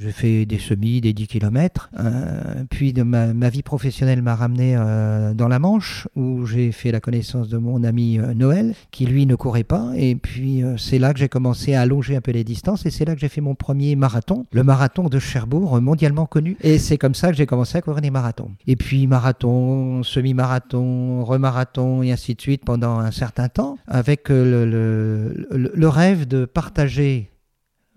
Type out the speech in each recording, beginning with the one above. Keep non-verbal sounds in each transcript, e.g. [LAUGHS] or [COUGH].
J'ai fait des semis, des 10 km. Euh, puis de ma, vie professionnelle m'a ramené euh, dans la Manche, où j'ai fait la connaissance de mon ami euh, Noël, qui lui ne courait pas. Et puis c'est là que j'ai commencé à allonger un peu les distances. Et c'est là que j'ai fait mon premier marathon, le marathon de Cherbourg, mondialement connu. Et c'est comme ça que j'ai commencé à courir des marathons. Et puis marathon, semi-marathon, remarathon, et ainsi de suite pendant un certain temps, avec le, le rêve de partager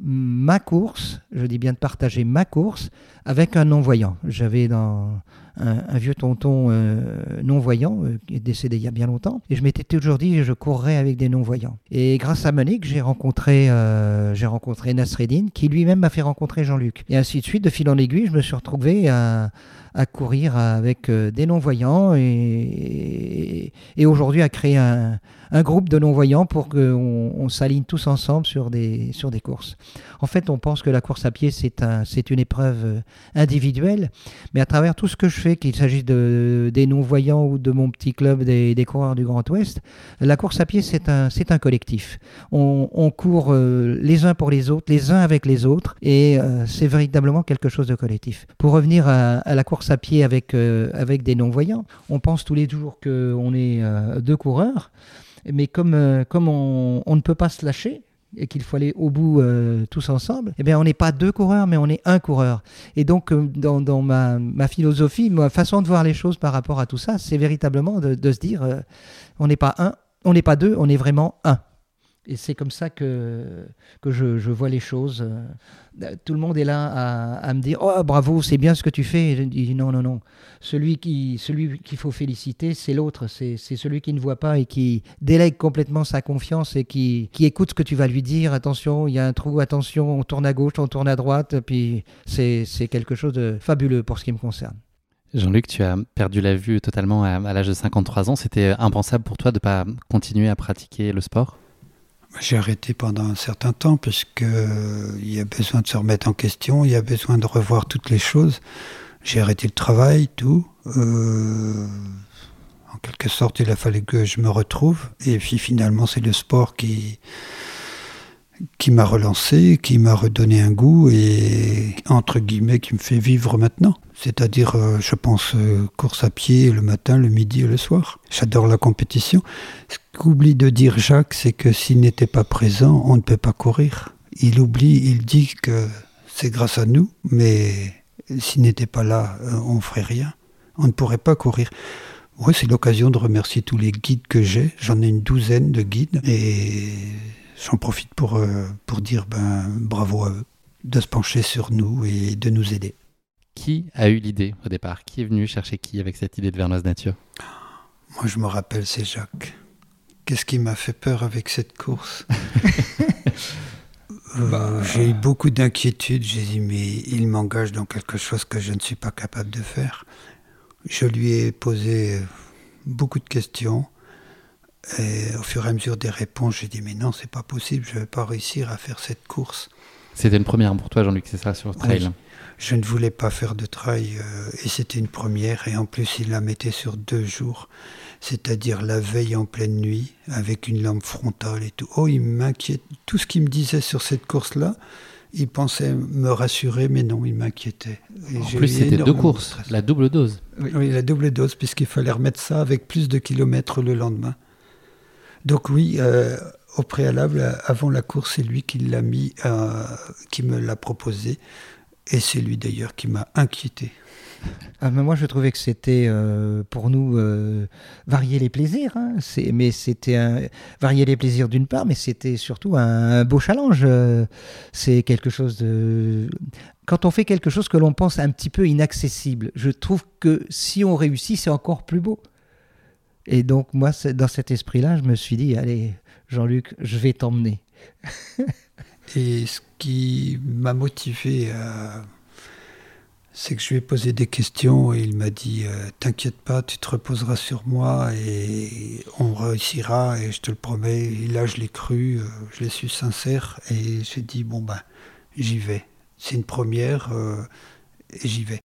ma course, je dis bien de partager ma course avec un non-voyant. J'avais dans un, vieux tonton euh, non-voyant euh, qui est décédé il y a bien longtemps et je m'étais toujours dit je courrais avec des non-voyants. Et grâce à Monique, j'ai rencontré euh, j'ai rencontré Nasreddin qui lui-même m'a fait rencontrer Jean-Luc. Et ainsi de suite, de fil en aiguille, je me suis retrouvé à, courir avec des non-voyants et, aujourd'hui à créer un, groupe de non-voyants pour qu'on on, s'aligne tous ensemble sur des, courses. En fait, on pense que la course à pied, c'est un, une épreuve euh, individuelle, mais à travers tout ce que je fais, qu'il s'agisse de, des non-voyants ou de mon petit club des, coureurs du Grand Ouest, la course à pied, c'est un, un collectif. On, on court euh, les uns pour les autres, les uns avec les autres, et euh, c'est véritablement quelque chose de collectif. Pour revenir à, la course à pied avec, avec des non-voyants, on pense tous les jours qu'on est deux coureurs. Mais comme, euh, comme on, ne peut pas se lâcher, et qu'il faut aller au bout euh, tous ensemble, eh bien, on n'est pas deux coureurs, mais on est un coureur. Et donc, euh, dans, ma, philosophie, ma façon de voir les choses par rapport à tout ça, c'est véritablement de, se dire, on n'est pas un, on n'est pas deux, on est vraiment un. Et c'est comme ça que, que je, vois les choses. Euh, tout le monde est là à, me dire Oh, bravo, c'est bien ce que tu fais. Je dis Non, non, non. Celui qu'il celui qu'il faut féliciter, c'est l'autre. C'est celui qui ne voit pas et qui délègue complètement sa confiance et qui, qui écoute ce que tu vas lui dire. Attention, il y a un trou, attention, on tourne à gauche, on tourne à droite. Puis c'est quelque chose de fabuleux pour ce qui me concerne. Jean-Luc, tu as perdu la vue totalement à, à l'âge de 53 ans. C'était impensable pour toi de ne pas continuer à pratiquer le sport? J'ai arrêté pendant un certain temps parce que euh, il y a besoin de se remettre en question, il y a besoin de revoir toutes les choses. J'ai arrêté le travail, tout. Euh, en quelque sorte, il a fallu que je me retrouve. Et puis finalement, c'est le sport qui, qui m'a relancé, qui m'a redonné un goût et, entre guillemets, qui me fait vivre maintenant. C'est-à-dire, euh, je pense, euh, course à pied le matin, le midi et le soir. J'adore la compétition. Ce qu'oublie de dire Jacques, c'est que s'il n'était pas présent, on ne peut pas courir. Il oublie, il dit que c'est grâce à nous, mais s'il n'était pas là, euh, on ne ferait rien. On ne pourrait pas courir. Oui, c'est l'occasion de remercier tous les guides que j'ai. J'en ai une douzaine de guides et j'en profite pour, pour dire ben, bravo à eux de se pencher sur nous et de nous aider. Qui a eu l'idée au départ? Qui est venu chercher qui avec cette idée de Vernoise Nature Moi, je me rappelle, c'est Jacques. Qu'est-ce qui m'a fait peur avec cette course? [LAUGHS] Euh, bah, J'ai eu beaucoup d'inquiétudes. J'ai dit, mais il m'engage dans quelque chose que je ne suis pas capable de faire. Je lui ai posé beaucoup de questions. Et au fur et à mesure des réponses, j'ai dit, mais non, c'est pas possible, je vais pas réussir à faire cette course. C'était une première pour toi, Jean-Luc, c'est ça, sur le trail? Je ne voulais pas faire de trail euh, et c'était une première. Et en plus, il la mettait sur deux jours, c'est-à-dire la veille en pleine nuit, avec une lampe frontale et tout. Oh, il m'inquiète. Tout ce qu'il me disait sur cette course-là, il pensait me rassurer, mais non, il m'inquiétait. En plus, c'était deux courses, la double dose. Oui, la double dose, puisqu'il fallait remettre ça avec plus de kilomètres le lendemain. Donc oui, euh, au préalable, avant la course, c'est lui qui l'a mis, euh, qui me l'a proposé. Et c'est lui d'ailleurs qui m'a inquiété. Ah, moi, je trouvais que c'était euh, pour nous varier les plaisirs. Hein. Mais c'était varier les plaisirs d'une part, mais c'était surtout un, beau challenge. C'est quelque chose de. Quand on fait quelque chose que l'on pense un petit peu inaccessible, je trouve que si on réussit, c'est encore plus beau. Et donc, moi, dans cet esprit-là, je me suis dit allez, Jean-Luc, je vais t'emmener. [LAUGHS] Et ce qui m'a motivé à. C'est que je lui ai posé des questions et il m'a dit euh, T'inquiète pas, tu te reposeras sur moi et on réussira et je te le promets. Et là, je l'ai cru, euh, je l'ai su sincère et j'ai dit Bon, ben, j'y vais. C'est une première et j'y vais.